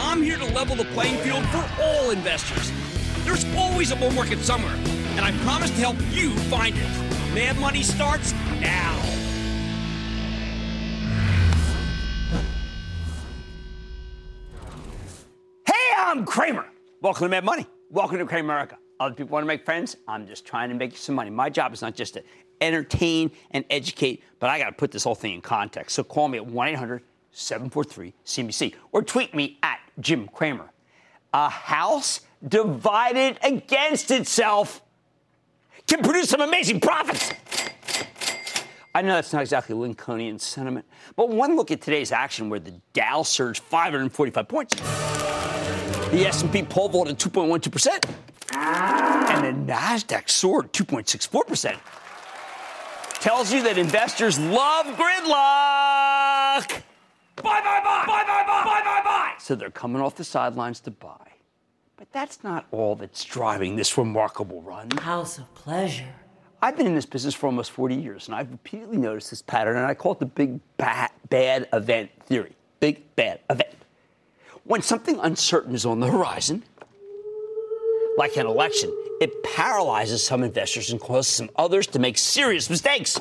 I'm here to level the playing field for all investors. There's always a bull market somewhere, and I promise to help you find it. Mad Money starts now. Hey, I'm Cramer. Welcome to Mad Money. Welcome to Cramerica. Other people want to make friends. I'm just trying to make some money. My job is not just to entertain and educate, but I got to put this whole thing in context. So call me at 1 800 743 CNBC or tweet me at Jim Cramer. A house divided against itself can produce some amazing profits. I know that's not exactly Lincolnian sentiment, but one look at today's action where the Dow surged 545 points, the S&P pole vaulted 2.12%, and the Nasdaq soared 2.64%. Tells you that investors love gridlock. Buy, buy, buy, buy, buy, buy, buy, buy, buy. So they're coming off the sidelines to buy. But that's not all that's driving this remarkable run. House of pleasure. I've been in this business for almost 40 years, and I've repeatedly noticed this pattern, and I call it the big bad, bad event theory. Big bad event. When something uncertain is on the horizon, like an election, it paralyzes some investors and causes some others to make serious mistakes.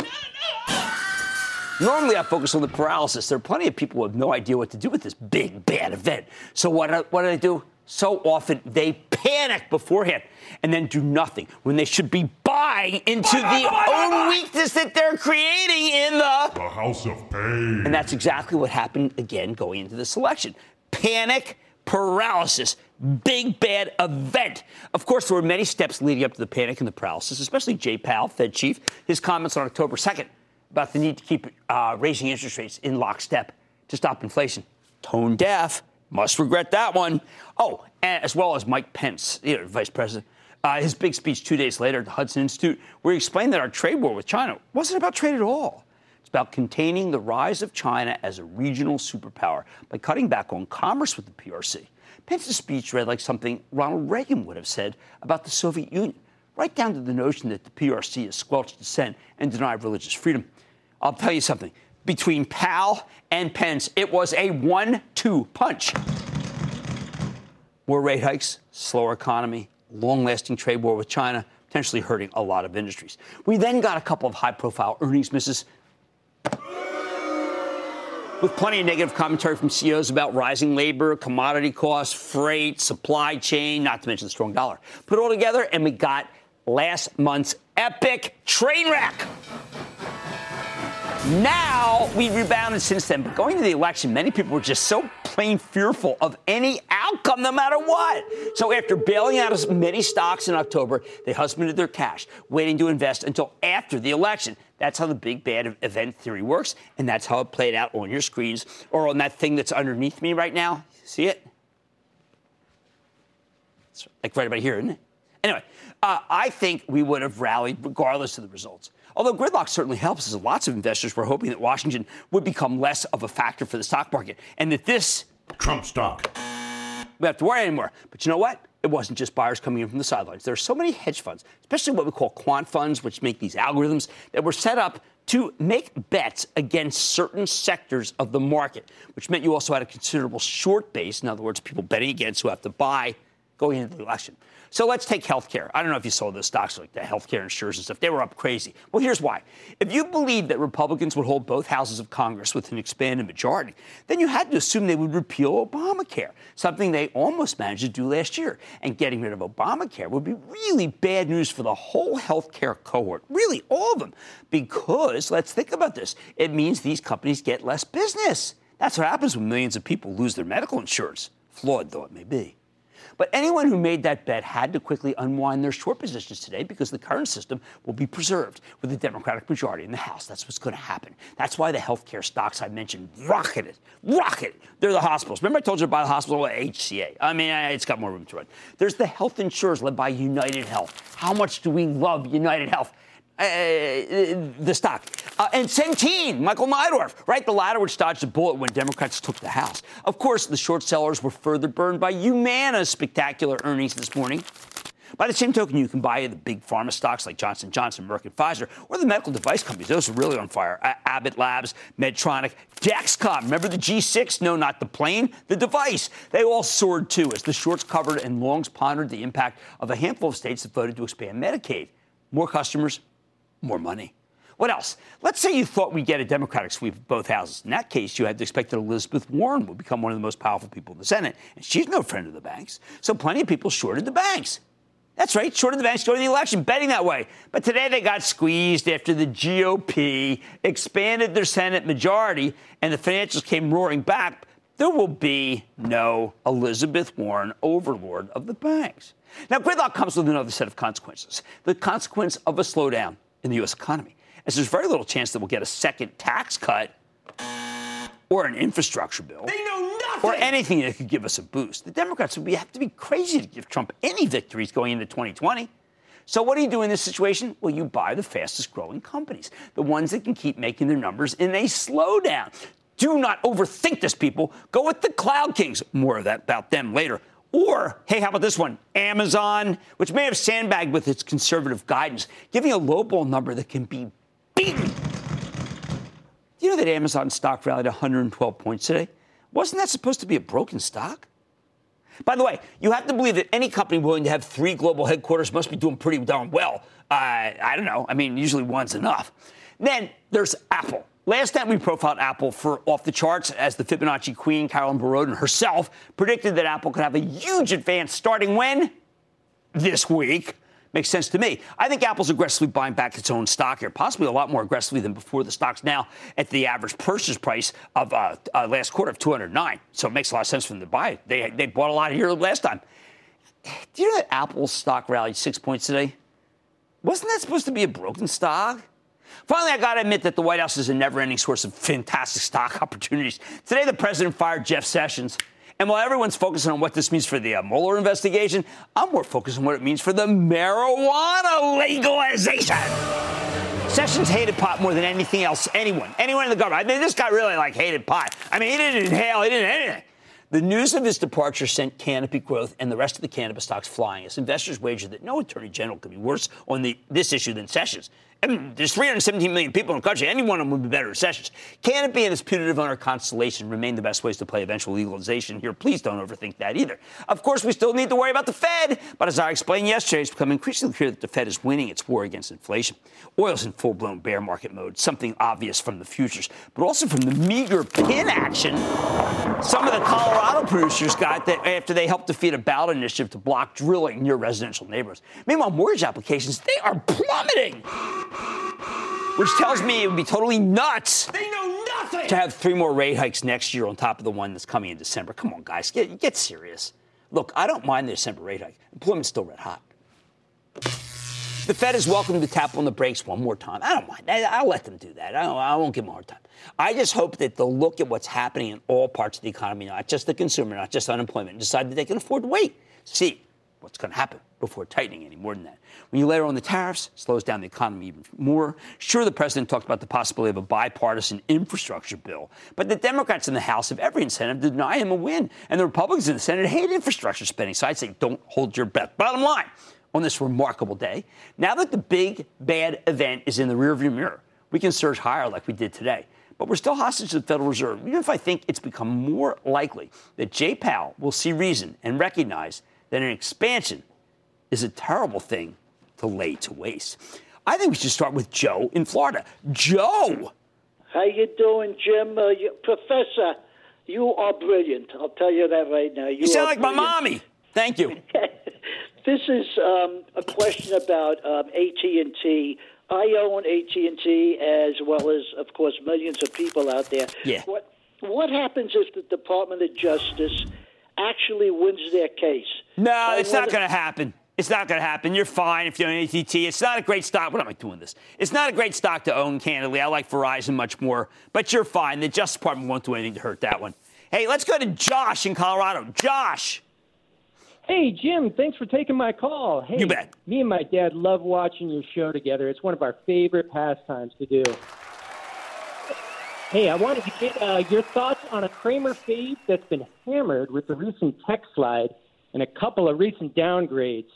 Normally, I focus on the paralysis. There are plenty of people who have no idea what to do with this big, bad event. So, what, uh, what do they do? So often, they panic beforehand and then do nothing when they should be buying into bye, the bye, own bye, weakness that they're creating in the, the house of pain. And that's exactly what happened again going into this election. Panic, paralysis, big bad event. Of course, there were many steps leading up to the panic and the paralysis, especially Jay Powell, Fed chief, his comments on October 2nd about the need to keep uh, raising interest rates in lockstep to stop inflation. Tone deaf. Must regret that one. Oh, as well as Mike Pence, you know, vice president. Uh, his big speech two days later at the Hudson Institute, where he explained that our trade war with China wasn't about trade at all. It's about containing the rise of China as a regional superpower by cutting back on commerce with the PRC. Pence's speech read like something Ronald Reagan would have said about the Soviet Union, right down to the notion that the PRC has squelched dissent and denied religious freedom. I'll tell you something. Between Powell and Pence, it was a one two punch. More rate hikes, slower economy, long lasting trade war with China, potentially hurting a lot of industries. We then got a couple of high profile earnings misses. With plenty of negative commentary from CEOs about rising labor, commodity costs, freight, supply chain, not to mention the strong dollar. Put it all together, and we got last month's epic train wreck. Now we rebounded since then. But going to the election, many people were just so plain fearful of any outcome, no matter what. So after bailing out as many stocks in October, they husbanded their cash, waiting to invest until after the election. That's how the big bad event theory works, and that's how it played out on your screens or on that thing that's underneath me right now. See it? It's like right about here, isn't it? Anyway, uh, I think we would have rallied regardless of the results. Although gridlock certainly helps, as lots of investors were hoping that Washington would become less of a factor for the stock market and that this Trump stock. We have to worry anymore. But you know what? It it wasn't just buyers coming in from the sidelines. There are so many hedge funds, especially what we call quant funds, which make these algorithms that were set up to make bets against certain sectors of the market, which meant you also had a considerable short base. In other words, people betting against who have to buy going into the election. So let's take healthcare. I don't know if you saw the stocks like the healthcare insurers and stuff. They were up crazy. Well, here's why. If you believed that Republicans would hold both houses of Congress with an expanded majority, then you had to assume they would repeal Obamacare, something they almost managed to do last year. And getting rid of Obamacare would be really bad news for the whole healthcare cohort, really all of them, because let's think about this. It means these companies get less business. That's what happens when millions of people lose their medical insurance, flawed though it may be. But anyone who made that bet had to quickly unwind their short positions today because the current system will be preserved with a Democratic majority in the House. That's what's going to happen. That's why the healthcare stocks I mentioned rocketed, rocketed. They're the hospitals. Remember I told you about the hospital HCA? I mean, it's got more room to run. There's the health insurers led by United Health. How much do we love United Health? Uh, the stock. Uh, and Centene, Michael Neidorff, right? The latter which dodged a bullet when Democrats took the House. Of course, the short sellers were further burned by Humana's spectacular earnings this morning. By the same token, you can buy the big pharma stocks like Johnson Johnson, Merck, and Pfizer, or the medical device companies. Those are really on fire. Abbott Labs, Medtronic, Dexcom. Remember the G6? No, not the plane, the device. They all soared too as the shorts covered and longs pondered the impact of a handful of states that voted to expand Medicaid. More customers, more money. What else? Let's say you thought we'd get a Democratic sweep of both houses. In that case, you had to expect that Elizabeth Warren would become one of the most powerful people in the Senate, and she's no friend of the banks. So plenty of people shorted the banks. That's right, shorted the banks going to the election, betting that way. But today they got squeezed after the GOP expanded their Senate majority and the financials came roaring back. There will be no Elizabeth Warren overlord of the banks. Now, gridlock comes with another set of consequences the consequence of a slowdown in the U.S. economy, as there's very little chance that we'll get a second tax cut or an infrastructure bill. They know nothing. Or anything that could give us a boost. The Democrats would be, have to be crazy to give Trump any victories going into 2020. So, what do you do in this situation? Well, you buy the fastest growing companies, the ones that can keep making their numbers in a slowdown. Do not overthink this, people. Go with the Cloud Kings. More of that about them later. Or, hey, how about this one? Amazon, which may have sandbagged with its conservative guidance, giving a lowball number that can be beaten. Do you know that Amazon stock rallied 112 points today? Wasn't that supposed to be a broken stock? By the way, you have to believe that any company willing to have three global headquarters must be doing pretty darn well. Uh, I don't know. I mean, usually one's enough. Then there's Apple. Last time we profiled Apple for off the charts as the Fibonacci queen, Carolyn Boroden herself, predicted that Apple could have a huge advance starting when? This week. Makes sense to me. I think Apple's aggressively buying back its own stock here, possibly a lot more aggressively than before. The stock's now at the average purchase price of uh, uh, last quarter of 209. So it makes a lot of sense for them to buy. They, they bought a lot here last time. Do you know that Apple's stock rallied six points today? Wasn't that supposed to be a broken stock? Finally, I got to admit that the White House is a never ending source of fantastic stock opportunities. Today, the president fired Jeff Sessions. And while everyone's focusing on what this means for the uh, Mueller investigation, I'm more focused on what it means for the marijuana legalization. Sessions hated pot more than anything else, anyone, anyone in the government. I mean, this guy really like hated pot. I mean, he didn't inhale, he didn't anything. The news of his departure sent Canopy growth and the rest of the cannabis stocks flying as investors wagered that no attorney general could be worse on the, this issue than Sessions. There's 317 million people in the country. Any one of them would be better Sessions. Canopy and its putative owner Constellation remain the best ways to play eventual legalization here. Please don't overthink that either. Of course, we still need to worry about the Fed, but as I explained yesterday, it's become increasingly clear that the Fed is winning its war against inflation. Oil's in full blown bear market mode, something obvious from the futures, but also from the meager pin action some of the Colorado producers got that after they helped defeat a ballot initiative to block drilling near residential neighborhoods. Meanwhile, mortgage applications, they are plummeting which tells me it would be totally nuts. They know nothing. To have three more rate hikes next year on top of the one that's coming in December. Come on, guys, get get serious. Look, I don't mind the December rate hike. Employment's still red hot. The Fed is welcome to tap on the brakes one more time. I don't mind. I, will let them do that. I, I, won't give them a hard time. I just hope that they'll look at what's happening in all parts of the economy, not just the consumer, not just unemployment, and decide that they can afford to wait. See, what's going to happen before tightening any more than that. When you layer on the tariffs, slows down the economy even more. Sure, the president talked about the possibility of a bipartisan infrastructure bill, but the Democrats in the House have every incentive to deny him a win, and the Republicans in the Senate hate infrastructure spending. So I'd say don't hold your breath. Bottom line, on this remarkable day, now that the big bad event is in the rearview mirror, we can surge higher like we did today. But we're still hostage to the Federal Reserve, even if I think it's become more likely that Jay Powell will see reason and recognize that an expansion is a terrible thing to lay to waste. I think we should start with Joe in Florida. Joe! How you doing, Jim? Uh, you, professor, you are brilliant. I'll tell you that right now. You, you sound like brilliant. my mommy. Thank you. this is um, a question about um, AT&T. I own AT&T as well as, of course, millions of people out there. Yeah. What, what happens if the Department of Justice actually wins their case? No, it's not going to happen. It's not going to happen. You're fine if you're own ATT. It's not a great stock. What am I doing this? It's not a great stock to own, candidly. I like Verizon much more, but you're fine. The Justice Department won't do anything to hurt that one. Hey, let's go to Josh in Colorado. Josh. Hey, Jim, thanks for taking my call. Hey, you bet. Me and my dad love watching your show together. It's one of our favorite pastimes to do. Hey, I wanted to get uh, your thoughts on a Cramer fade that's been hammered with the recent tech slide and a couple of recent downgrades.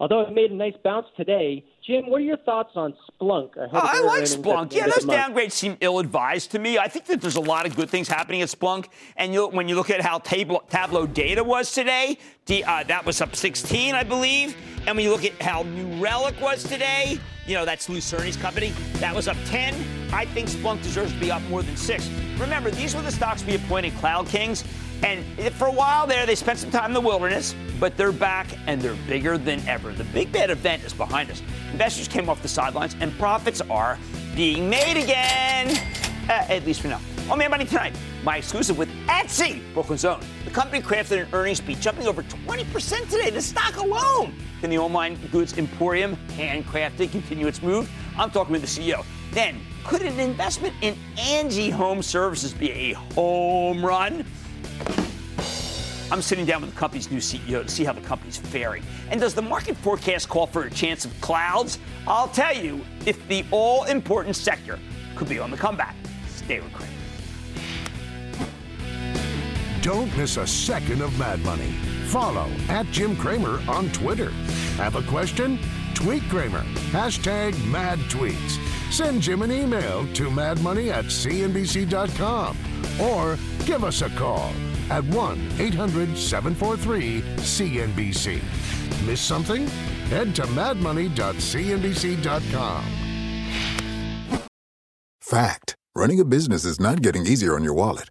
Although it made a nice bounce today, Jim, what are your thoughts on Splunk? Oh, I like Splunk. Yeah, those downgrades seem ill-advised to me. I think that there's a lot of good things happening at Splunk. And when you look at how Tableau, Tableau data was today, the, uh, that was up 16, I believe. And when you look at how New Relic was today, you know, that's Lou Cirne's company, that was up 10. I think Splunk deserves to be up more than six. Remember, these were the stocks we appointed cloud kings. And for a while there, they spent some time in the wilderness, but they're back and they're bigger than ever. The big bad event is behind us. Investors came off the sidelines and profits are being made again, uh, at least for now. On Mad Money tonight, my exclusive with Etsy, Brooklyn's own. The company crafted an earnings beat, jumping over 20% today. The stock alone. Can the online goods emporium, handcrafted, continue its move? I'm talking with the CEO. Then, could an investment in Angie Home Services be a home run? I'm sitting down with the company's new CEO to see how the company's faring. And does the market forecast call for a chance of clouds? I'll tell you if the all important sector could be on the comeback. Stay with Cramer. Don't miss a second of Mad Money. Follow at Jim Cramer on Twitter. Have a question? Tweet Cramer. Hashtag mad tweets. Send Jim an email to madmoney at cnbc.com or give us a call at 1 800 743 CNBC. Miss something? Head to madmoney.cnbc.com. Fact Running a business is not getting easier on your wallet.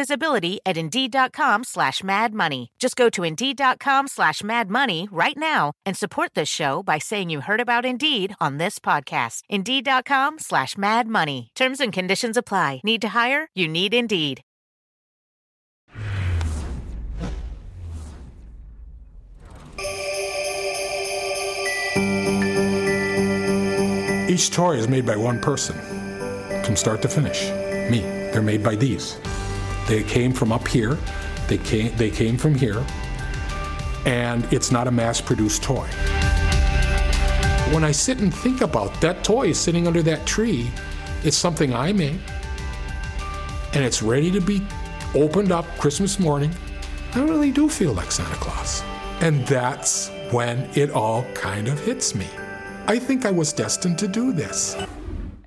visibility at Indeed.com slash Mad Money. Just go to Indeed.com slash Mad Money right now and support this show by saying you heard about Indeed on this podcast. Indeed.com slash Mad Money. Terms and conditions apply. Need to hire? You need Indeed. Each toy is made by one person, from start to finish. Me. They're made by these. They came from up here. They came. They came from here, and it's not a mass-produced toy. When I sit and think about that toy sitting under that tree, it's something I made, and it's ready to be opened up Christmas morning. I really do feel like Santa Claus, and that's when it all kind of hits me. I think I was destined to do this.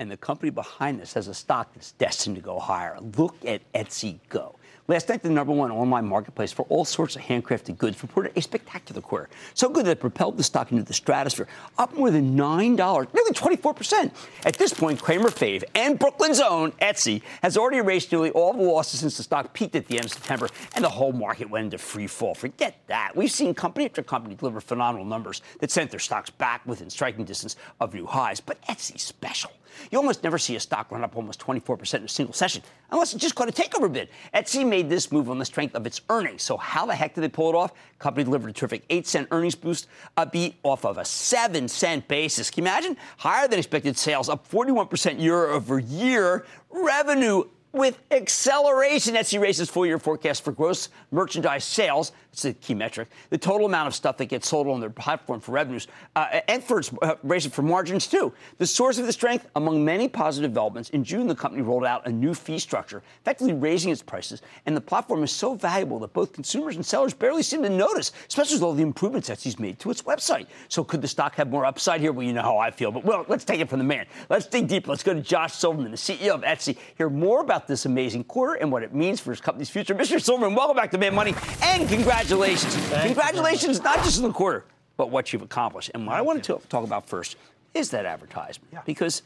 And the company behind this has a stock that's destined to go higher. Look at Etsy Go. Last night, the number one online marketplace for all sorts of handcrafted goods reported a spectacular quarter. So good that it propelled the stock into the stratosphere, up more than $9, nearly 24%. At this point, Cramer Fave and Brooklyn's own Etsy has already erased nearly all the losses since the stock peaked at the end of September, and the whole market went into free fall. Forget that. We've seen company after company deliver phenomenal numbers that sent their stocks back within striking distance of new highs. But Etsy's special. You almost never see a stock run up almost 24% in a single session, unless it just caught a takeover bid. Etsy made this move on the strength of its earnings. So how the heck did they pull it off? Company delivered a terrific 8 cent earnings boost, a beat off of a 7 cent basis. Can you imagine? Higher than expected sales, up 41% year over year. Revenue with acceleration. Etsy raises full year forecast for gross merchandise sales. It's a key metric. The total amount of stuff that gets sold on their platform for revenues uh, and for its uh, raising for margins too. The source of the strength, among many positive developments, in June the company rolled out a new fee structure, effectively raising its prices. And the platform is so valuable that both consumers and sellers barely seem to notice, especially with all the improvements Etsy's made to its website. So could the stock have more upside here? Well, you know how I feel. But well, let's take it from the man. Let's dig deep. Let's go to Josh Silverman, the CEO of Etsy. Hear more about this amazing quarter and what it means for his company's future. Mr. Silverman, welcome back to Mad Money, and congratulations. congratulations, not just in the quarter, but what you've accomplished. And what I wanted to talk about first is that advertisement, Yeah. because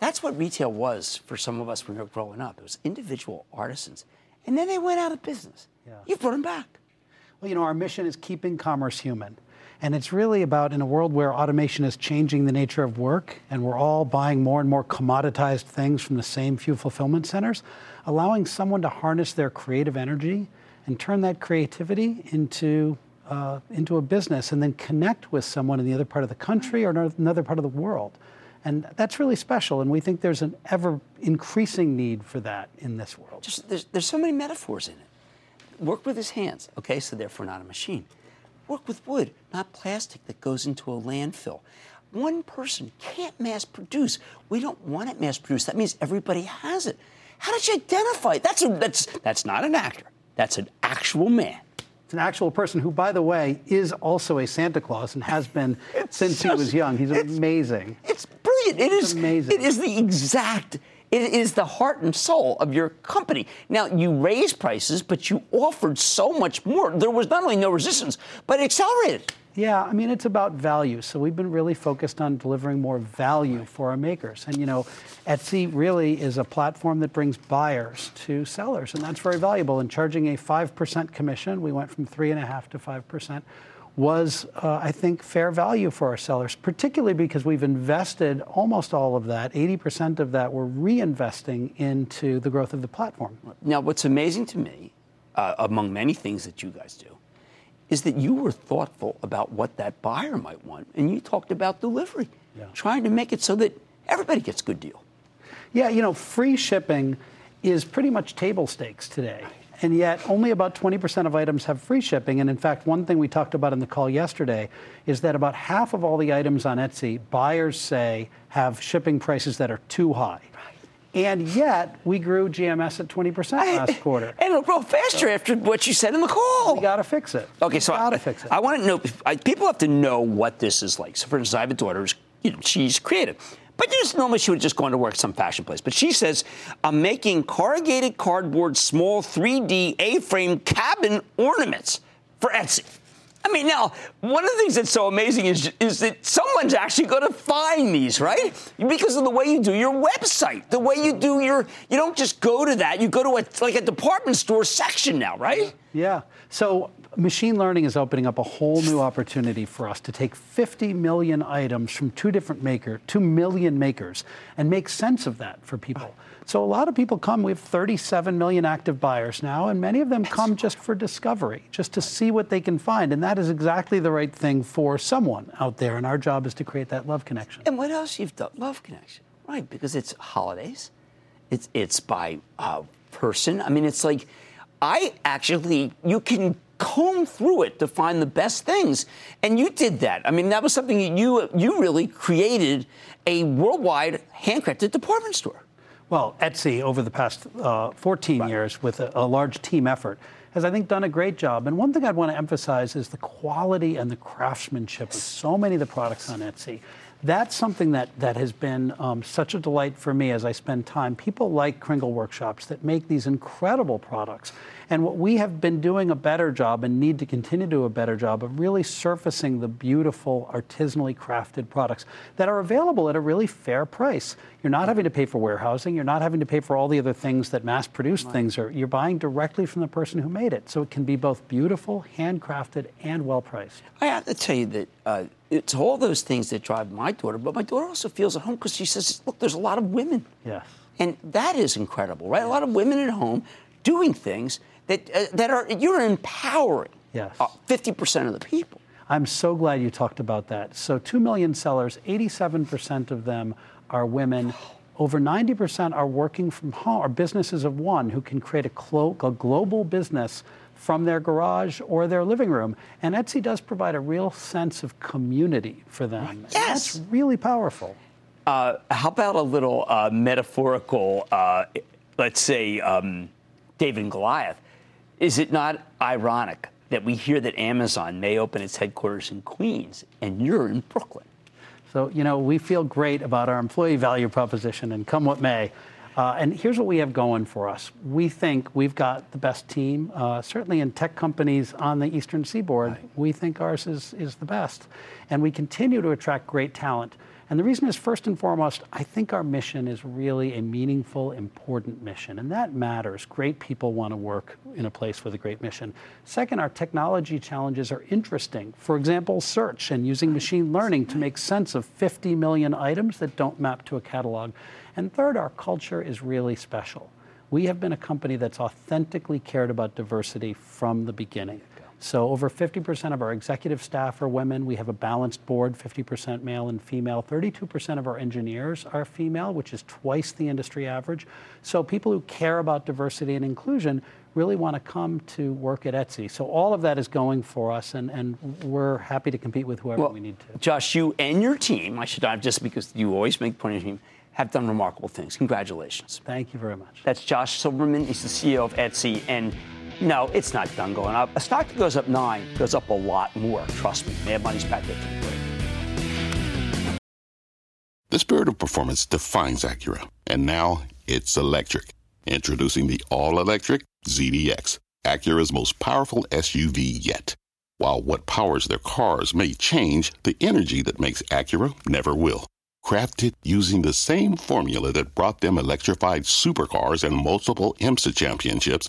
that's what retail was for some of us when we were growing up. It was individual artisans, and then they went out of business. Yeah. You brought them back. Well, you know, our mission is keeping commerce human. And it's really about in a world where automation is changing the nature of work and we're all buying more and more commoditized things from the same few fulfillment centers, allowing someone to harness their creative energy and turn that creativity into, uh, into a business and then connect with someone in the other part of the country or another part of the world. And that's really special. And we think there's an ever increasing need for that in this world. Just, there's, there's so many metaphors in it. Work with his hands, okay, so therefore not a machine. Work with wood, not plastic that goes into a landfill. One person can't mass produce. We don't want it mass produced. That means everybody has it. How did you identify it? That's, a, that's, that's not an actor. That's an actual man. It's an actual person who, by the way, is also a Santa Claus and has been It's since he was young. He's it's- amazing. It's brilliant. It is amazing. It is the exact. It is the heart and soul of your company. Now you raised prices, but you offered so much more. There was not only no resistance, but accelerated. Yeah, I mean, it's about value. So we've been really focused on delivering more value for our makers. And, you know, Etsy really is a platform that brings buyers to sellers, and that's very valuable. And charging a 5% commission, we went from 3.5 to 5%, was, uh, I think, fair value for our sellers, particularly because we've invested almost all of that, 80% of that, we're reinvesting into the growth of the platform. Now, what's amazing to me, uh, among many things that you guys do, is that you were thoughtful about what that buyer might want, and you talked about delivery, trying to make it so that everybody gets a good deal. Yeah, you know, free shipping is pretty much table stakes today. And yet, only about 20% of items have free shipping. And in fact, one thing we talked about in the call yesterday is that about half of all the items on Etsy, buyers say have shipping prices that are too high. And yet, we grew GMS at 20% last quarter. And it'll grow faster after what you said in the call. We got to fix it. Okay, so we got to I, fix it. I want to know. I, people have to know what this is like. So, for instance, I have a daughter. Who's, you know, she's creative, but just normally she would just go into work some fashion place. But she says, "I'm making corrugated cardboard, small 3D A-frame cabin ornaments for Etsy." I mean, now, one of the things that's so amazing is, is that someone's actually going to find these, right? Because of the way you do your website, the way you do your, you don't just go to that, you go to a, like a department store section now, right? Yeah. So machine learning is opening up a whole new opportunity for us to take 50 million items from two different makers, 2 million makers, and make sense of that for people. So a lot of people come. We have 37 million active buyers now, and many of them come just for discovery, just to see what they can find. And that is exactly the right thing for someone out there. And our job is to create that love connection. And what else you've done? Love connection, right? Because it's holidays. It's it's by uh, person. I mean, it's like I actually you can comb through it to find the best things, and you did that. I mean, that was something that you you really created a worldwide handcrafted department store. Well, Etsy over the past uh, 14 right. years with a, a, large team effort has, I think, done a great job. And one thing I'd want to emphasize is the quality and the craftsmanship of so many of the products on Etsy that's something that, that has been um, such a delight for me as I spend time. People like Kringle Workshops that make these incredible products. And what we have been doing a better job and need to continue to do a better job of really surfacing the beautiful, artisanally crafted products that are available at a really fair price. You're not having to pay for warehousing. You're not having to pay for all the other things that mass produced right. things are. You're buying directly from the person who made it. So it can be both beautiful, handcrafted, and well priced. I have to tell you that. Uh, it's all those things that drive my daughter, but my daughter also feels at home because she says, look, there's a lot of women. Yes. And that is incredible, right? A lot of women at home doing things that, uh, that are, you're empowering yes. Uh, 50% of the people. I'm so glad you talked about that. So, 2 million sellers, 87% of them are women. Over 90% are working from home, are businesses of one who can create a, clo- a global business from their garage or their living room. And Etsy does provide a real sense of community for them. Yes. That's really powerful. Uh, how about a little uh, metaphorical, uh, let's say, um, David and Goliath? Is it not ironic that we hear that Amazon may open its headquarters in Queens and you're in Brooklyn? So, you know, we feel great about our employee value proposition, and come what may, uh, and here's what we have going for us. We think we've got the best team, uh, certainly in tech companies on the Eastern Seaboard. Right. We think ours is, is the best. And we continue to attract great talent. And the reason is, first and foremost, I think our mission is really a meaningful, important mission, and that matters. Great people want to work in a place with a great mission. Second, our technology challenges are interesting. For example, search and using machine learning to make sense of 50 million items that don't map to a catalog. And third, our culture is really special. We have been a company that's authentically cared about diversity from the beginning. So over 50% of our executive staff are women. We have a balanced board, 50% male and female. 32% of our engineers are female, which is twice the industry average. So people who care about diversity and inclusion really want to come to work at Etsy. So all of that is going for us, and, and we're happy to compete with whoever well, we need to. Josh, you and your team, I should not just because you always make point of team, have done remarkable things. Congratulations. Thank you very much. That's Josh Silverman. He's the CEO of Etsy. And no, it's not done going up. A stock that goes up nine goes up a lot more. Trust me. Mad Money's back there for the break. The spirit of performance defines Acura. And now it's electric. Introducing the all electric ZDX, Acura's most powerful SUV yet. While what powers their cars may change, the energy that makes Acura never will crafted using the same formula that brought them electrified supercars and multiple IMSA championships,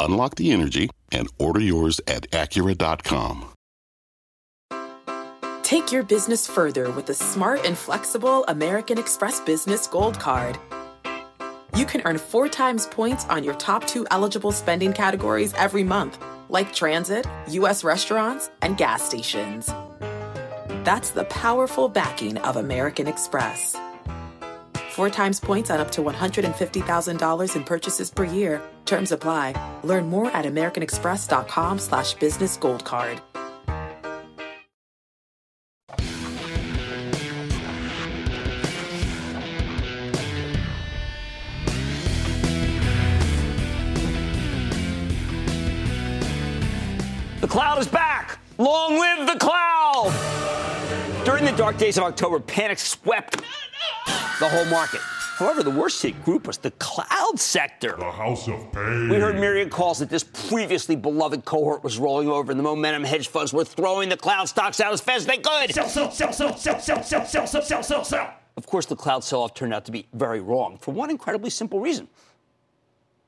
Unlock the energy and order yours at Acura.com. Take your business further with the smart and flexible American Express Business Gold Card. You can earn four times points on your top two eligible spending categories every month, like transit, U.S. restaurants, and gas stations. That's the powerful backing of American Express. Four times points on up to $150,000 in purchases per year. Terms apply. Learn more at americanexpress.com slash business gold card. The cloud is back. Long live the cloud! During the dark days of October, panic swept the whole market. However, the worst hit group was the cloud sector. The house of pain. We heard myriad calls that this previously beloved cohort was rolling over, and the momentum hedge funds were throwing the cloud stocks out as fast as they could. Sell, sell, sell, sell, sell, sell, sell, sell, sell, sell, sell, sell. Of course, the cloud sell off turned out to be very wrong for one incredibly simple reason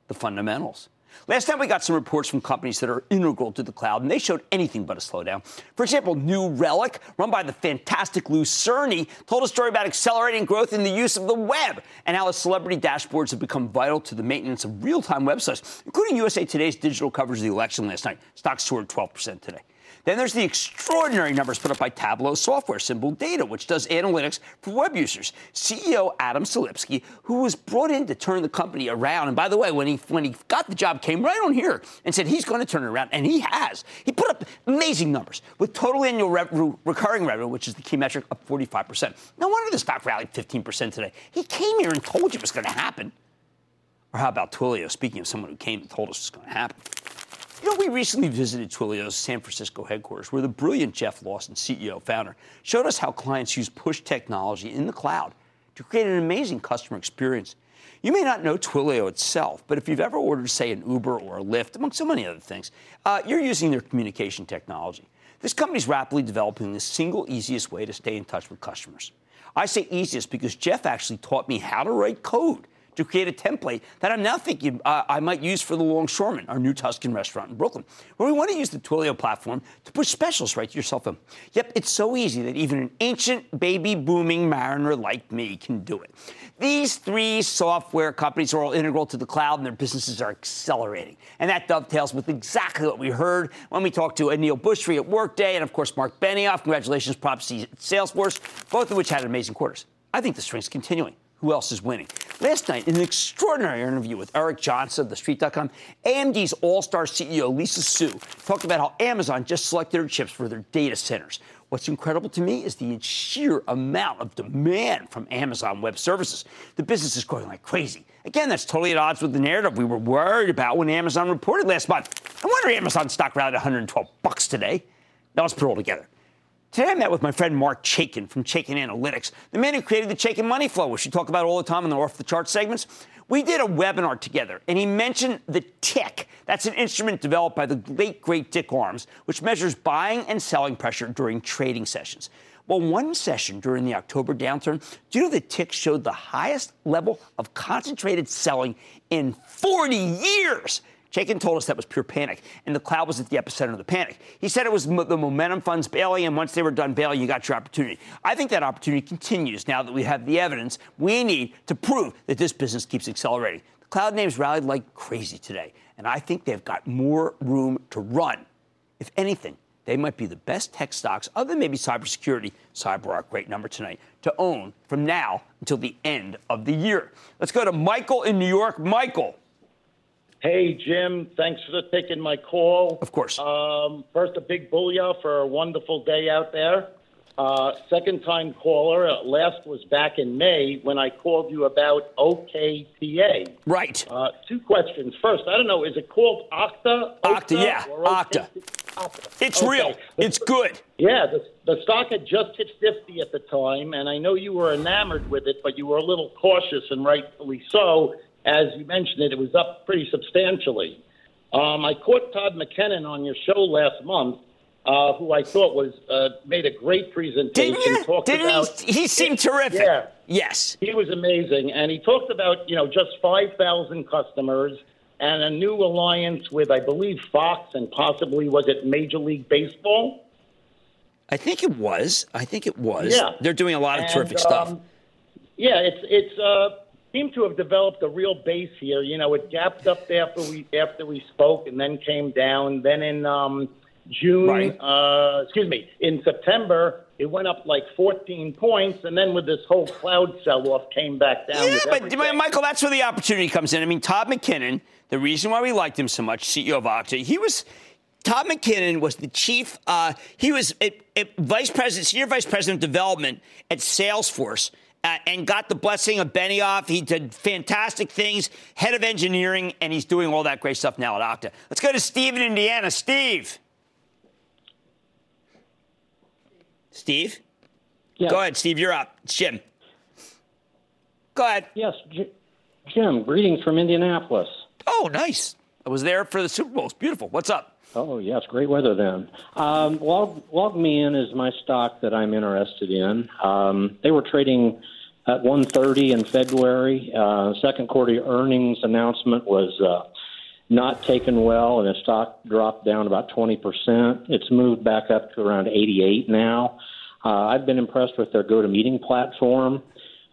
the fundamentals. Last time we got some reports from companies that are integral to the cloud, and they showed anything but a slowdown. For example, New Relic, run by the fantastic Lou Cirne, told a story about accelerating growth in the use of the web and how celebrity dashboards have become vital to the maintenance of real-time websites, including USA Today's digital coverage of the election last night. Stocks soared 12% today. Then there's the extraordinary numbers put up by Tableau Software, Symbol Data, which does analytics for web users. CEO Adam Selipsky, who was brought in to turn the company around, and by the way, when he when he got the job, came right on here and said he's going to turn it around, and he has. He put up amazing numbers with total annual recurring revenue, which is the key metric, up 45%. No wonder the stock rallied 15% today. He came here and told you it was going to happen. Or how about Twilio? Speaking of someone who came and told us it was going to happen. You know, we recently visited Twilio's San Francisco headquarters, where the brilliant Jeff Lawson, CEO founder, showed us how clients use push technology in the cloud to create an amazing customer experience. You may not know Twilio itself, but if you've ever ordered, say, an Uber or a Lyft, among so many other things, uh, you're using their communication technology. This company is rapidly developing the single easiest way to stay in touch with customers. I say easiest because Jeff actually taught me how to write code to create a template that I'm now thinking uh, I might use for the Longshoreman, our new Tuscan restaurant in Brooklyn, where we want to use the Twilio platform to push specials right to your cell phone. Yep, it's so easy that even an ancient baby booming mariner like me can do it. These three software companies are all integral to the cloud and their businesses are accelerating. And that dovetails with exactly what we heard when we talked to Aneel Bhusri at Workday and, of course, Mark Benioff. Congratulations, props to Salesforce, both of which had amazing quarters. I think the strength's continuing. Who else is winning? Last night, in an extraordinary interview with Eric Johnson of TheStreet.com, AMD's all star CEO Lisa Su talked about how Amazon just selected her chips for their data centers. What's incredible to me is the sheer amount of demand from Amazon Web Services. The business is growing like crazy. Again, that's totally at odds with the narrative we were worried about when Amazon reported last month. I wonder Amazon stock rallied 112 bucks today. Now let's put it all together. Today I met with my friend Mark Chaikin from Chaikin Analytics, the man who created the Chaikin Money Flow, which we talk about all the time in the off the chart segments. We did a webinar together, and he mentioned the tick. That's an instrument developed by the late great Dick Arms, which measures buying and selling pressure during trading sessions. Well, one session during the October downturn, do you know the tick showed the highest level of concentrated selling in 40 years? Chaikin told us that was pure panic, and the cloud was at the epicenter of the panic. He said it was the momentum funds bailing, and once they were done bailing, you got your opportunity. I think that opportunity continues now that we have the evidence we need to prove that this business keeps accelerating. The cloud names rallied like crazy today, and I think they've got more room to run. If anything, they might be the best tech stocks, other than maybe cybersecurity, CyberArk, great number tonight, to own from now until the end of the year. Let's go to Michael in New York. Michael. Hey, Jim. Thanks for taking my call. Of course. Um, first, a big booyah for a wonderful day out there. Uh, second time caller. Uh, last was back in May when I called you about OKTA. Right. Uh, two questions. First, I don't know, is it called Okta? Okta, yeah. Okta? It's Okay. real. It's good. Yeah, the, the stock had just hit 50 at the time, and I know you were enamored with it, but you were a little cautious, and rightfully so. As you mentioned it, it was up pretty substantially. Um, I caught Todd McKinnon on your show last month, uh, who I thought was uh, made a great presentation. Didn't you? Didn't about, he? He seemed terrific. Yeah. Yes. He was amazing, and he talked about you know just 5,000 customers and a new alliance with I believe Fox and possibly was it Major League Baseball. I think it was. I think it was. Yeah. They're doing a lot of And, terrific stuff. um, Yeah, it's it's uh, seemed to have developed a real base here. You know, it gapped up after we after we spoke, and then came down. Then in um, June, Right. uh, excuse me, in September, it went up like 14 points, and then with this whole cloud sell-off, came back down. Yeah, but everything. Michael, that's where the opportunity comes in. I mean, Todd McKinnon, the reason why we liked him so much, CEO of Okta, he was. Todd McKinnon was the chief. Uh, he was a, a vice president, senior vice president of development at Salesforce, uh, and got the blessing of Benioff. He did fantastic things, head of engineering, and he's doing all that great stuff now at Okta. Let's go to Steve in Indiana. Steve. Steve? Yes. Go ahead, Steve. You're up. It's Jim. Go ahead. Yes, J- Jim. Greetings from Indianapolis. Oh, nice. I was there for the Super Bowl. It's beautiful. What's up? Oh yes, great weather then. Um, log, LogMeIn is my stock that I'm interested in. Um, they were trading at 130 in February. Uh, second quarter earnings announcement was uh, not taken well, and the stock dropped down about 20 percent. It's moved back up to around 88 now. Uh, I've been impressed with their GoToMeeting platform.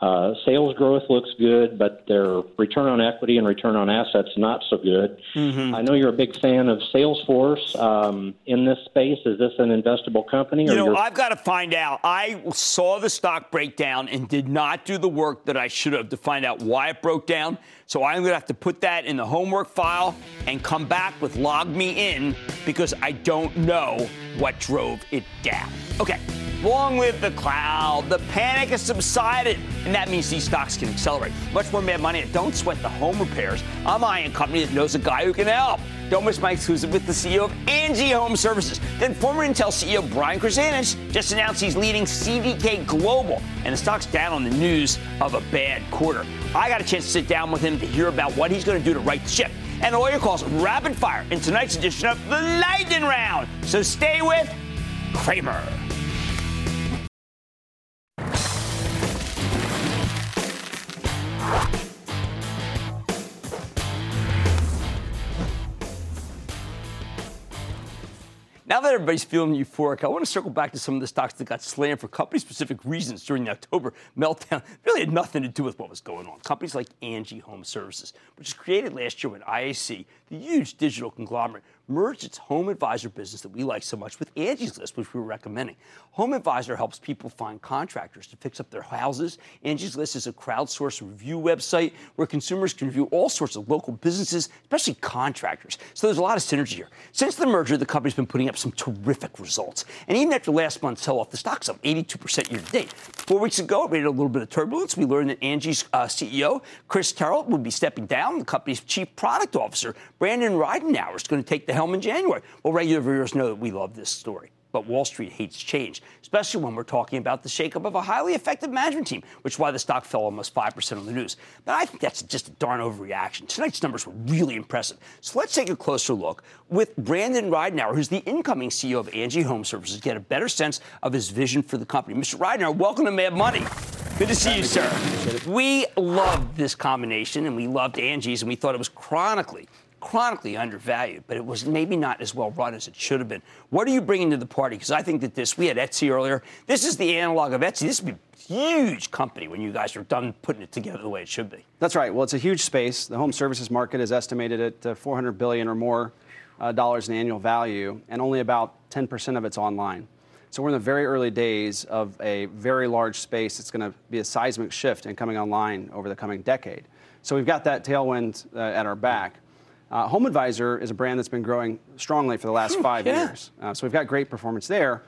Uh, sales growth looks good, but their return on equity and return on assets not so good. Mm-hmm. I know you're a big fan of Salesforce um, in this space. Is this an investable company? You know, I've got to find out. I saw the stock breakdown and did not do the work that I should have to find out why it broke down. So I'm going to have to put that in the homework file and come back with LogMeIn because I don't know what drove it down. Okay. Long live the cloud. The panic has subsided, and that means these stocks can accelerate. Much more mad money. Don't sweat the home repairs. I'm eyeing a company that knows a guy who can help. Don't miss my exclusive with the CEO of Angie Home Services. Then former Intel CEO Brian Krzanich just announced he's leading CDK Global, and the stock's down on the news of a bad quarter. I got a chance to sit down with him to hear about what he's going to do to right the ship. And all your calls rapid fire in tonight's edition of the Lightning Round. So stay with Cramer. Now that everybody's feeling euphoric, I want to circle back to some of the stocks that got slammed for company-specific reasons during the October meltdown. Really had nothing to do with what was going on. Companies like Angie Home Services, which was created last year when IAC, the huge digital conglomerate, merged its home advisor business that we like so much with Angie's List, which we were recommending. Home Advisor helps people find contractors to fix up their houses. Angie's List is a crowdsourced review website where consumers can review all sorts of local businesses, especially contractors. So there's a lot of synergy here. Since the merger, the company's been putting up some terrific results. And even after last month's sell off, the stock's up 82% year to date. Four weeks ago, it rated a little bit of turbulence. We learned that Angie's uh, CEO, Chris Terrell, would be stepping down. The company's chief product officer, Brandon Ridenour, is going to take the helm in January. Well, regular viewers know that we love this story. But Wall Street hates change, especially when we're talking about the shakeup of a highly effective management team, which is why the stock fell almost 5% on the news. But I think that's just a darn overreaction. Tonight's numbers were really impressive. So let's take a closer look with Brandon Ridenour, who's the incoming CEO of Angie Home Services, to get a better sense of his vision for the company. Mr. Ridenour, welcome to Mad Money. Good to see you, sir. We loved this combination, and we loved Angie's, and we thought it was chronically chronically undervalued, but it was maybe not as well run as it should have been. What are you bringing to the party? Because I think that this, we had Etsy earlier. This is the analog of Etsy. This would be huge company when you guys are done putting it together the way it should be. That's right. Well, it's a huge space. The home services market is estimated at uh, 400 billion or more uh, dollars in annual value, and only about 10% of it's online. So we're in the very early days of a very large space. It's going to be a seismic shift in coming online over the coming decade. So we've got that tailwind uh, at our back. Uh, Home Advisor is a brand that's been growing strongly for the last five yeah. years. Uh, so we've got great performance there.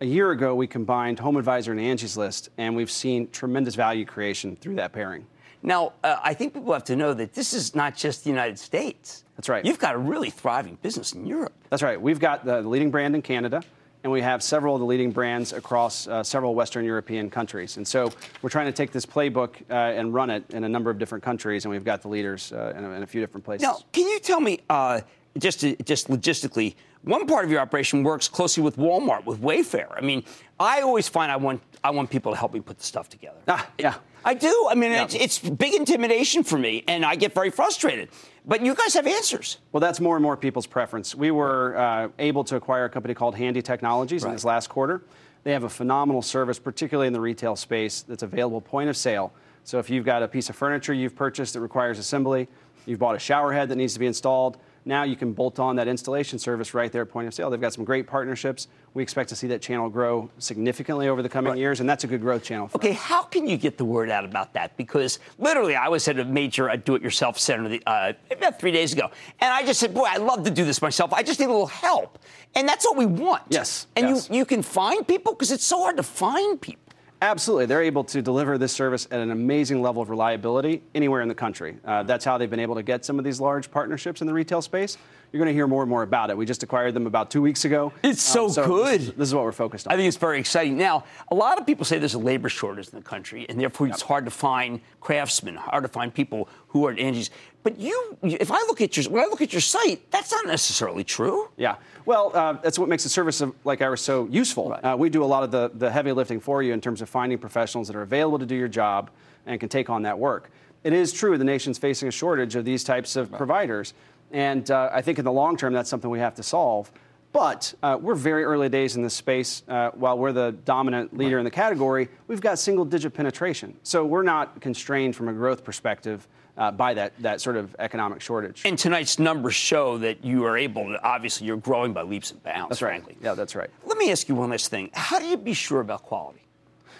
A year ago, we combined Home Advisor and Angie's List, and we've seen tremendous value creation through that pairing. Now, uh, I think people have to know that this is not just the United States. That's right. You've got a really thriving business in Europe. That's right. We've got the, the leading brand in Canada, and we have several of the leading brands across uh, several Western European countries. And so we're trying to take this playbook uh, and run it in a number of different countries, and we've got the leaders uh, in, a, in a few different places. Now, can you tell me, uh, just to, just logistically, one part of your operation works closely with Walmart, with Wayfair. I mean, I always find I want I want people to help me put the stuff together. Ah, yeah. I do. I mean, Yeah. it's, it's big intimidation for me, and I get very frustrated. But you guys have answers. Well, that's more and more people's preference. We were uh, able to acquire a company called Handy Technologies in this last quarter. They have a phenomenal service, particularly in the retail space, that's available point of sale. So if you've got a piece of furniture you've purchased that requires assembly, you've bought a shower head that needs to be installed, now you can bolt on that installation service right there at point of sale. They've got some great partnerships. We expect to see that channel grow significantly over the coming years, and that's a good growth channel for Okay, us. how can you get the word out about that? Because literally, I was at a major uh, do-it-yourself center the, uh, about three days ago, and I just said, "Boy, I'd love to do this myself. I just need a little help." And that's what we want. Yes, And yes. you you can find people because it's so hard to find people. Absolutely. They're able to deliver this service at an amazing level of reliability anywhere in the country. Uh, that's how they've been able to get some of these large partnerships in the retail space. You're going to hear more and more about it. We just acquired them about two weeks ago. It's so, Um, good. This is, this is what we're focused on. I think it's very exciting. Now, a lot of people say there's a labor shortage in the country, and therefore it's hard to find craftsmen, hard to find people who are at Angie's. But you, if I look at your, when I look at your site, that's not necessarily true. Yeah. Well, uh, that's what makes the service of like ours so useful. Uh, we do a lot of the, the heavy lifting for you in terms of finding professionals that are available to do your job and can take on that work. It is true the nation's facing a shortage of these types of providers. And uh, I think in the long term, that's something we have to solve. But uh, we're very early days in this space. Uh, while we're the dominant leader in the category, we've got single digit penetration. So we're not constrained from a growth perspective uh, by that, that sort of economic shortage. And tonight's numbers show that you are able to, obviously, you're growing by leaps and bounds, That's right. frankly. Yeah, that's right. Let me ask you one last thing. How do you be sure about quality?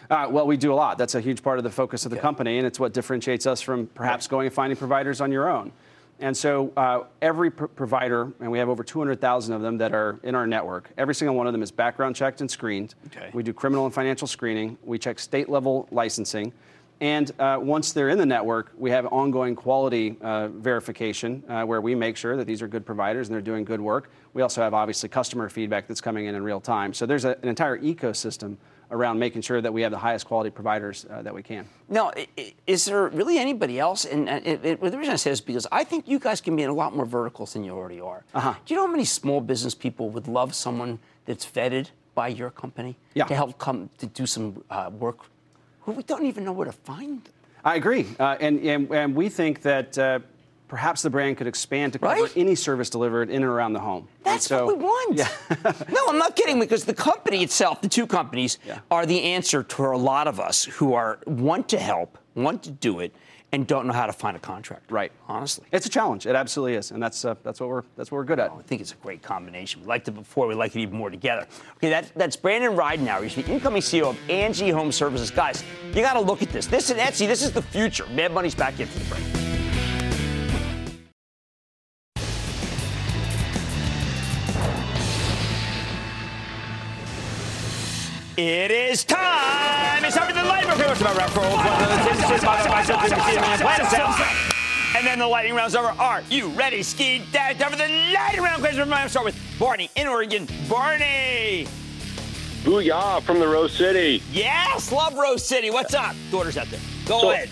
Uh, well, we do a lot. That's a huge part of the focus of the company, and it's what differentiates us from perhaps going and finding providers on your own. And so uh, every pr- provider, and we have over 200,000 of them that are in our network, every single one of them is background checked and screened. Okay. We do criminal and financial screening. We check state level licensing. And uh, once they're in the network, we have ongoing quality uh, verification uh, where we make sure that these are good providers and they're doing good work. We also have obviously customer feedback that's coming in in real time. So there's a, an entire ecosystem around making sure that we have the highest quality providers uh, that we can. Now, is there really anybody else? And it, it, the reason I say this is because I think you guys can be in a lot more verticals than you already are. Uh-huh. Do you know how many small business people would love someone that's vetted by your company Yeah. to help come to do some uh, work who we don't even know where to find? I agree. Uh, and, and, and we think that uh, perhaps the brand could expand to cover Right? any service delivered in and around the home. That's so, what we want. no, I'm not kidding because the company itself, the two companies, are the answer to a lot of us who are want to help, want to do it, and don't know how to find a contract. Right. Honestly. It's a challenge. It absolutely is. And that's, uh, that's, what, we're, that's what we're good at. I think it's a great combination. We liked it before. We like it even more together. Okay, that, that's Brandon Ridenour. He's the incoming CEO of Angie Home Services. Guys, you got to look at this. This is Etsy. This is the future. Mad Money's back into the break. It is time. It's time for the lightning round. What's about round four? And then the lightning round's over. Are you ready, Ski Dad? Time for the lightning round question. I'm start with Barney in Oregon. Barney. Booyah from the Rose City. Yes, love Rose City. What's up? Daughters out there. Go So, ahead.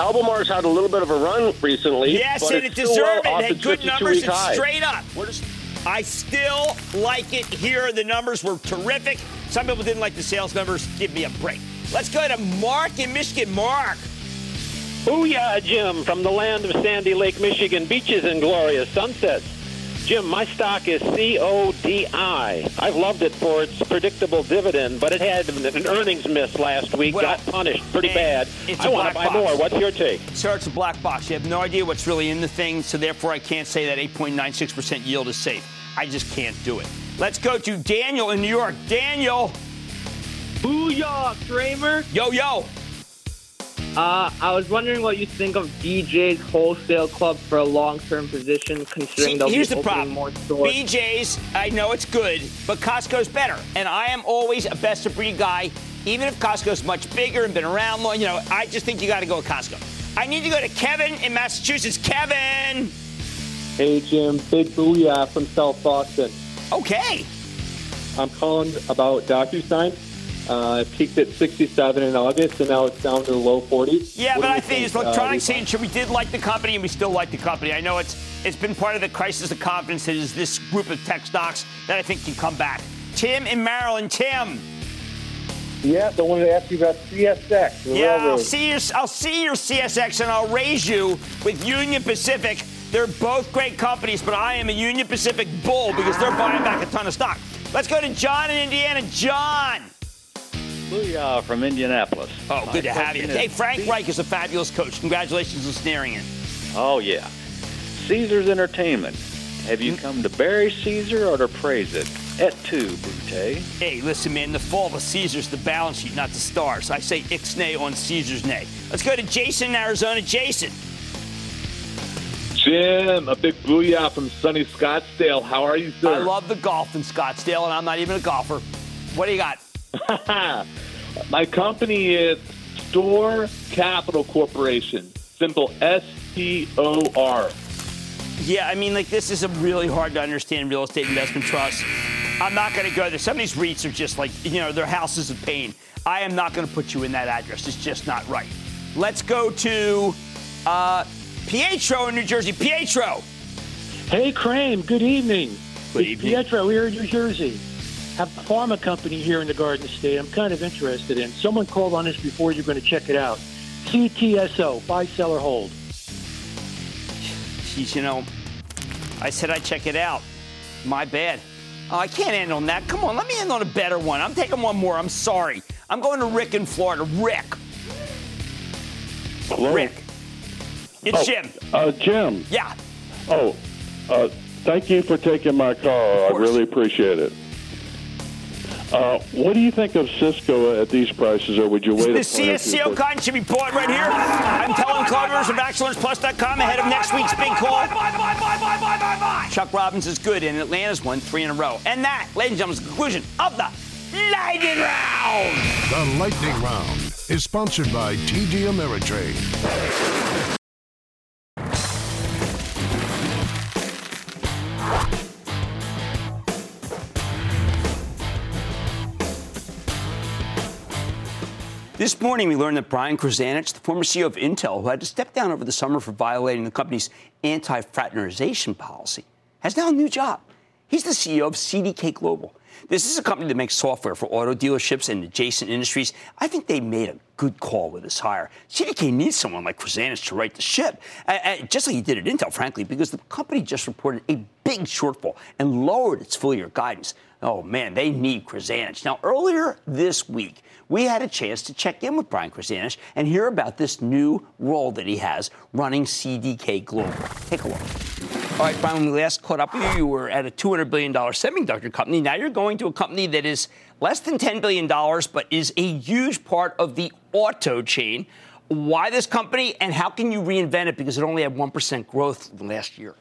Albemarle's had a little bit of a run recently. Yes, but and it's it still well deserved it. had good numbers week and high. straight up. We're just, I still like it here. The numbers were terrific. Some people didn't like the sales numbers. Give me a break. Let's go to Mark in Michigan. Mark. Booyah, Jim, from the land of Sandy Lake, Michigan, beaches and glorious sunsets. Jim, my stock is CODI. I've loved it for its predictable dividend, but it had an earnings miss last week, got punished pretty bad. It's I a want to buy box. more. What's your take? Sir, it's a black box. You have no idea what's really in the thing, so therefore I can't say that 8.96% yield is safe. I just can't do it. Let's go to Daniel in New York. Daniel. Booyah, Cramer. Yo, yo. Uh, I was wondering what you think of BJ's wholesale club for a long-term position, considering See, they'll here's be the opening problem. more stores. BJ's, I know it's good, but Costco's better. And I am always a best of breed guy, even if Costco's much bigger and been around long. You know, I just think you got to go with Costco. I need to go to Kevin in Massachusetts. Kevin. Hey, Jim. Big booyah from South Boston. Okay. I'm calling about DocuSign. Uh, it peaked at 67 in August, and now it's down to the low 40s. Yeah, What but I you think it's Uh, electronic we- signature. We did like the company, and we still like the company. I know it's it's been part of the crisis of confidence. Is this group of tech stocks that I think can come back. Tim in Maryland. Tim. Yeah, I wanted to ask you about CSX, Yeah, I'll see your I'll see your CSX and I'll raise you with Union Pacific. They're both great companies, but I am a Union Pacific bull because they're buying back a ton of stock. Let's go to John in Indiana. John. Booyah from Indianapolis. Oh, good My to have you. question Hey, Frank Reich is a fabulous coach. Congratulations on snaring in. Oh, yeah. Caesars Entertainment. Have you hmm? come to bury Caesar or to praise it? Et tu, Brute. Hey, listen, man, the fall of Caesar's the balance sheet, not the stars. I say ixnay on Caesar's nay. Let's go to Jason in Arizona. Jason. Jim, a big booyah from sunny Scottsdale. How are you, sir? I love the golf in Scottsdale, and I'm not even a golfer. What do you got? My company is Store Capital Corporation. Simple S T O R. Yeah, I mean, like this is a really hard to understand real estate investment trust. I'm not going to go there. Some of these REITs are just like, you know, their houses of pain. I am not going to put you in that address. It's just not right. Let's go to uh, Pietro in New Jersey. Pietro. Hey, Crane. Good evening. Good It's evening. Pietro here in New Jersey. Have a pharma company here in the Garden State. I'm kind of interested in. Someone called on this before. You're going to check it out. CTSO, buy, sell, or hold. Geez, you know, I said I'd check it out. My bad. Oh, I can't end on that. Come on, let me end on a better one. I'm taking one more. I'm sorry. I'm going to Rick in Florida. Rick. Hello? Rick. It's Oh, Jim. Uh, Jim. Yeah. Oh, uh, thank you for taking my call. I really appreciate it. Uh, what do you think of Cisco at these prices, or would you wait? The a point CSCO for- should be bought right here. I'm telling customers of ActionAlertsPlus.com ahead of next week's big call. Chuck Robbins is good, and Atlanta's won three in a row. And that, ladies and gentlemen, is the conclusion of the Lightning Round. The Lightning Round is sponsored by TD Ameritrade. This morning, we learned that Brian Krzanich, the former CEO of Intel, who had to step down over the summer for violating the company's anti fraternization policy, has now a new job. He's the CEO of CDK Global. This is a company that makes software for auto dealerships and adjacent industries. I think they made a good call with this hire. CDK needs someone like Krzanich to right the ship, just like he did at Intel, frankly, because the company just reported a big shortfall and lowered its full year guidance. Oh man, they need Krzanich. Now, earlier this week, we had a chance to check in with Brian Krzanich and hear about this new role that he has running CDK Global. Take a look. All right, Brian, when we last caught up with you, you were at a $200 billion semiconductor company. Now you're going to a company that is less than $10 billion, but is a huge part of the auto chain. Why this company, and how can you reinvent it? Because it only had 1% growth last year.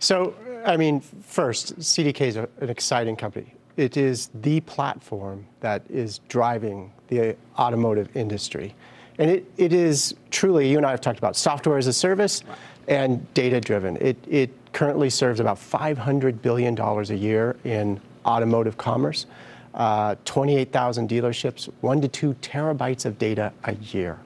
So, I mean, first, CDK is a, an exciting company. It is the platform that is driving the automotive industry. And it, it is truly, you and I have talked about software as a service and data driven. It, it currently serves about $500 billion a year in automotive commerce, uh, 28,000 dealerships, one to two terabytes of data a year.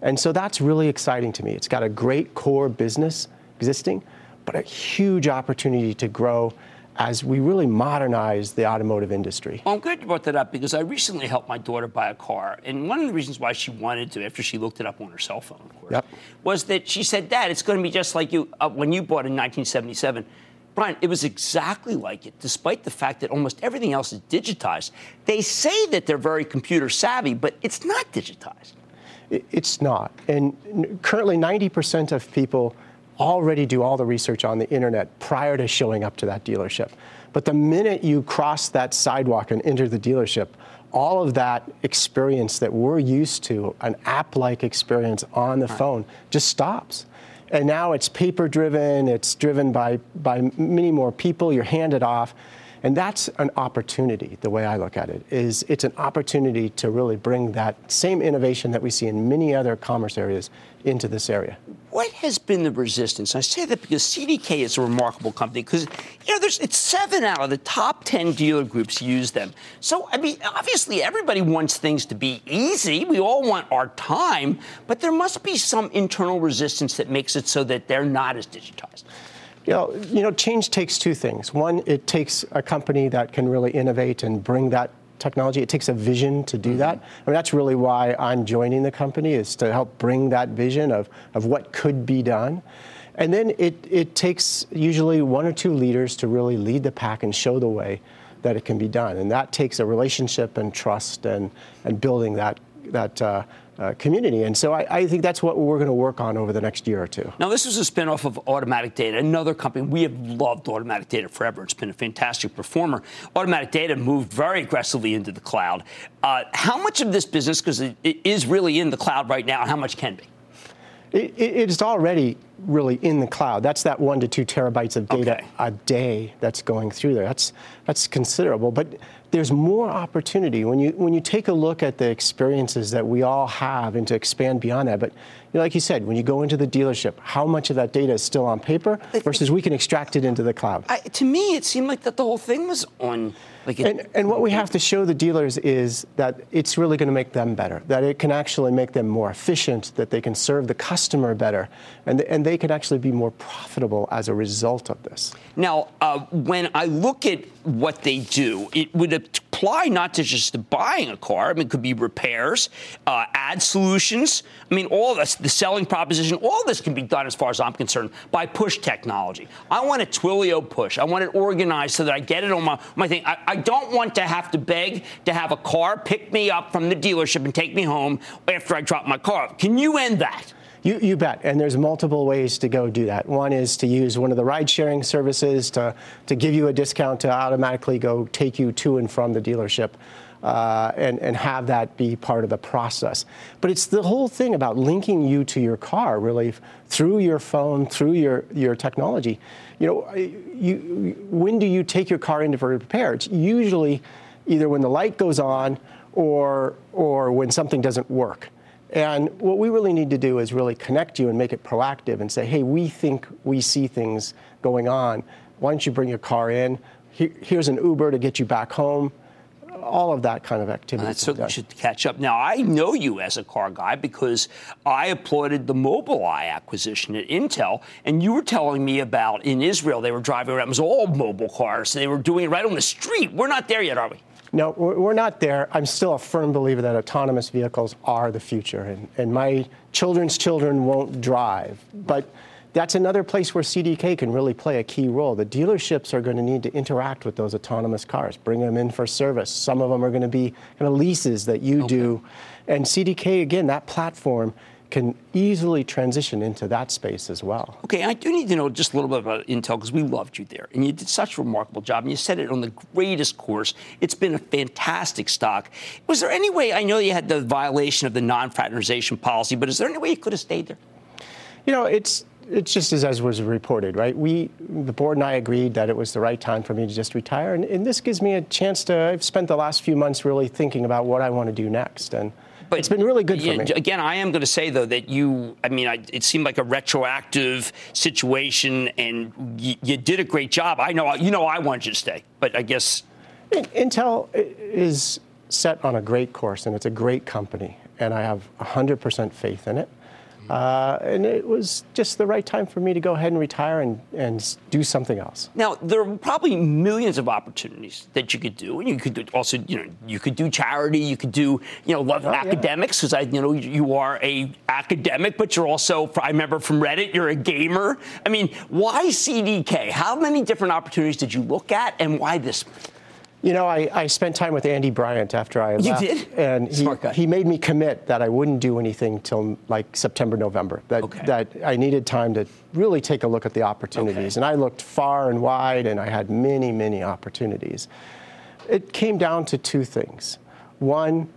And so that's really exciting to me. It's got a great core business existing, but a huge opportunity to grow as we really modernize the automotive industry. Well, I'm glad you brought that up because I recently helped my daughter buy a car. And one of the reasons why she wanted to, after she looked it up on her cell phone, of course, Yep. was that she said, Dad, it's going to be just like you uh, when you bought in 1977. Brian, it was exactly like it, despite the fact that almost everything else is digitized. They say that they're very computer savvy, but it's not digitized. It's not. And currently, 90% of people already do all the research on the internet prior to showing up to that dealership. But the minute you cross that sidewalk and enter the dealership, all of that experience that we're used to, an app like experience on the phone, just stops. And now it's paper driven, it's driven by, by many more people, you're handed off. And that's an opportunity, the way I look at it, is it's an opportunity to really bring that same innovation that we see in many other commerce areas into this area. What has been the resistance? I say that because CDK is a remarkable company because you know there's it's seven out of the top ten dealer groups use them. So I mean, obviously everybody wants things to be easy. We all want our time, but there must be some internal resistance that makes it so that they're not as digitized. You know, you know, change takes two things. One, it takes a company that can really innovate and bring that technology. It takes a vision to do that. I mean, that's really why I'm joining the company is to help bring that vision of, of what could be done. And then it, it takes usually one or two leaders to really lead the pack and show the way that it can be done. And that takes a relationship and trust and, and building that, that uh, uh, community. And so I, I think that's what we're going to work on over the next year or two. Now, this is a spinoff of Automatic Data, another company. We have loved Automatic Data forever. It's been a fantastic performer. Automatic Data moved very aggressively into the cloud. Uh, how much of this business, because it, it is really in the cloud right now, and how much can be? It, it, it's already really in the cloud. That's that one to two terabytes of data Okay. a day that's going through there. That's that's considerable. But there's more opportunity when you when you take a look at the experiences that we all have and to expand beyond that. But like you said, when you go into the dealership, how much of that data is still on paper versus we can extract it into the cloud? I, to me, it seemed like that the whole thing was on. Like, it, And, and what we have to show the dealers is that it's really going to make them better, that it can actually make them more efficient, that they can serve the customer better, and, and they can actually be more profitable as a result of this. Now, uh, when I look at what they do, it would apply not to just to buying a car. I mean, it could be repairs, uh, ad solutions. I mean, all this, the selling proposition, all this can be done, as far as I'm concerned, by push technology. I want a Twilio push. I want it organized so that I get it on my, my thing. I, I don't want to have to beg to have a car pick me up from the dealership and take me home after I drop my car. Can you end that? You, you bet. And there's multiple ways to go do that. One is to use one of the ride sharing services to, to give you a discount to automatically go take you to and from the dealership. Uh, and, and have that be part of the process. But it's the whole thing about linking you to your car, really, through your phone, through your, your technology. You know, you, when do you take your car in for repair? It's usually either when the light goes on or, or when something doesn't work. And what we really need to do is really connect you and make it proactive and say, hey, we think we see things going on. Why don't you bring your car in? Here's an Uber to get you back home. All of that kind of activity. That certainly should catch up. Now, I know you as a car guy because I applauded the Mobileye acquisition at Intel, and you were telling me about in Israel they were driving around. It was all mobile cars. They were doing it right on the street. We're not there yet, are we? No, we're not there. I'm still a firm believer that autonomous vehicles are the future, and, and my children's children won't drive. But that's another place where CDK can really play a key role. The dealerships are going to need to interact with those autonomous cars, bring them in for service. Some of them are going to be kind of leases that you do. And CDK, again, that platform can easily transition into that space as well. Okay, I do need to know just a little bit about Intel because we loved you there, and you did such a remarkable job, and you said it on the greatest course. It's been a fantastic stock. Was there any way? I know you had the violation of the non-fraternization policy, but is there any way you could have stayed there? You know, it's it's just as, as was reported, right? We, the board and I agreed that it was the right time for me to just retire, and, and this gives me a chance to. I've spent the last few months really thinking about what I want to do next, and it's been really good for me. Again, I am going to say though that you, I mean, I, it seemed like a retroactive situation, and you, you did a great job. I know, you know, I wanted you to stay, but I guess Intel is set on a great course, and it's a great company, and I have 100% faith in it. Uh, and it was just the right time for me to go ahead and retire and, and do something else. Now there are probably millions of opportunities that you could do, and you could also, you know, you could do charity, you could do, you know, love academics because I, you know, you are a academic, but you're also, I remember from Reddit, you're a gamer. I mean, why CDK? How many different opportunities did you look at, and why this? You know, I, I spent time with Andy Bryant after I You left. did? And he, he made me commit that I wouldn't do anything till like September, November. That, that I needed time to really take a look at the opportunities. And I looked far and wide, and I had many, many opportunities. It came down to two things. One,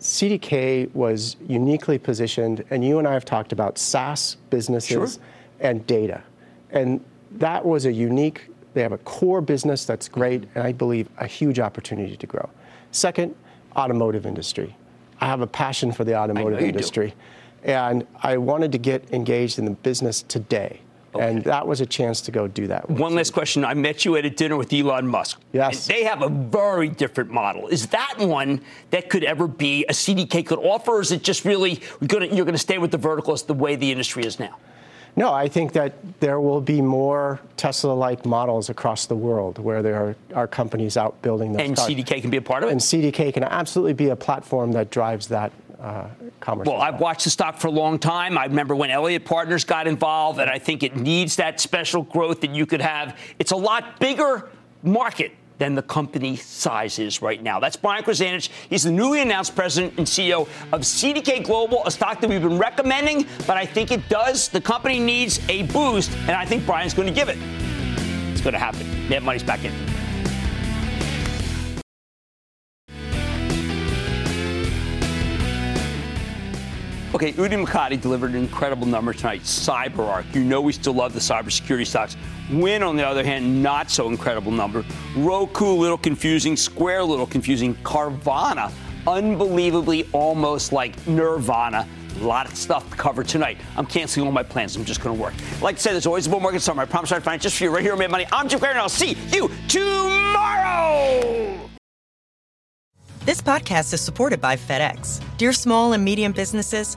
CDK was uniquely positioned, and you and I have talked about SaaS businesses Sure. and data. And that was a unique, they have a core business that's great, and I believe a huge opportunity to grow. Second, automotive industry. I have a passion for the automotive you do. industry, and I wanted to get engaged in the business today. And that was a chance to go do that. One last question. I met you at a dinner with Elon Musk. Yes. They have a very different model. Is that one that could ever be a CDK could offer, or is it just really gonna, you're going to stay with the verticals the way the industry is now? No, I think that there will be more Tesla-like models across the world where there are, are companies out building those And cars. CDK can be a part of it? And CDK can absolutely be a platform that drives that uh, commerce. Well, I've watched the stock for a long time. I remember when Elliott Partners got involved, and I think it needs that special growth that you could have. It's a lot bigger market than the company size is right now. That's Brian Krzanich. He's the newly announced president and CEO of CDK Global, a stock that we've been recommending, but I think it does. The company needs a boost, and I think Brian's going to give it. It's going to happen. Mad Money's back in. Okay, Udi Mokady delivered an incredible number tonight. CyberArk. You know we still love the cybersecurity stocks. Wynn, on the other hand, not so incredible number. Roku, a little confusing. Square, a little confusing. Carvana, unbelievably almost like Nirvana. A lot of stuff to cover tonight. I'm canceling all my plans. I'm just going to work. Like I said, there's always a bull market summer. I promise I'd find it just for you right here on Mad Money. I'm Jim Cramer, and I'll see you tomorrow. This podcast is supported by FedEx. Dear small and medium businesses,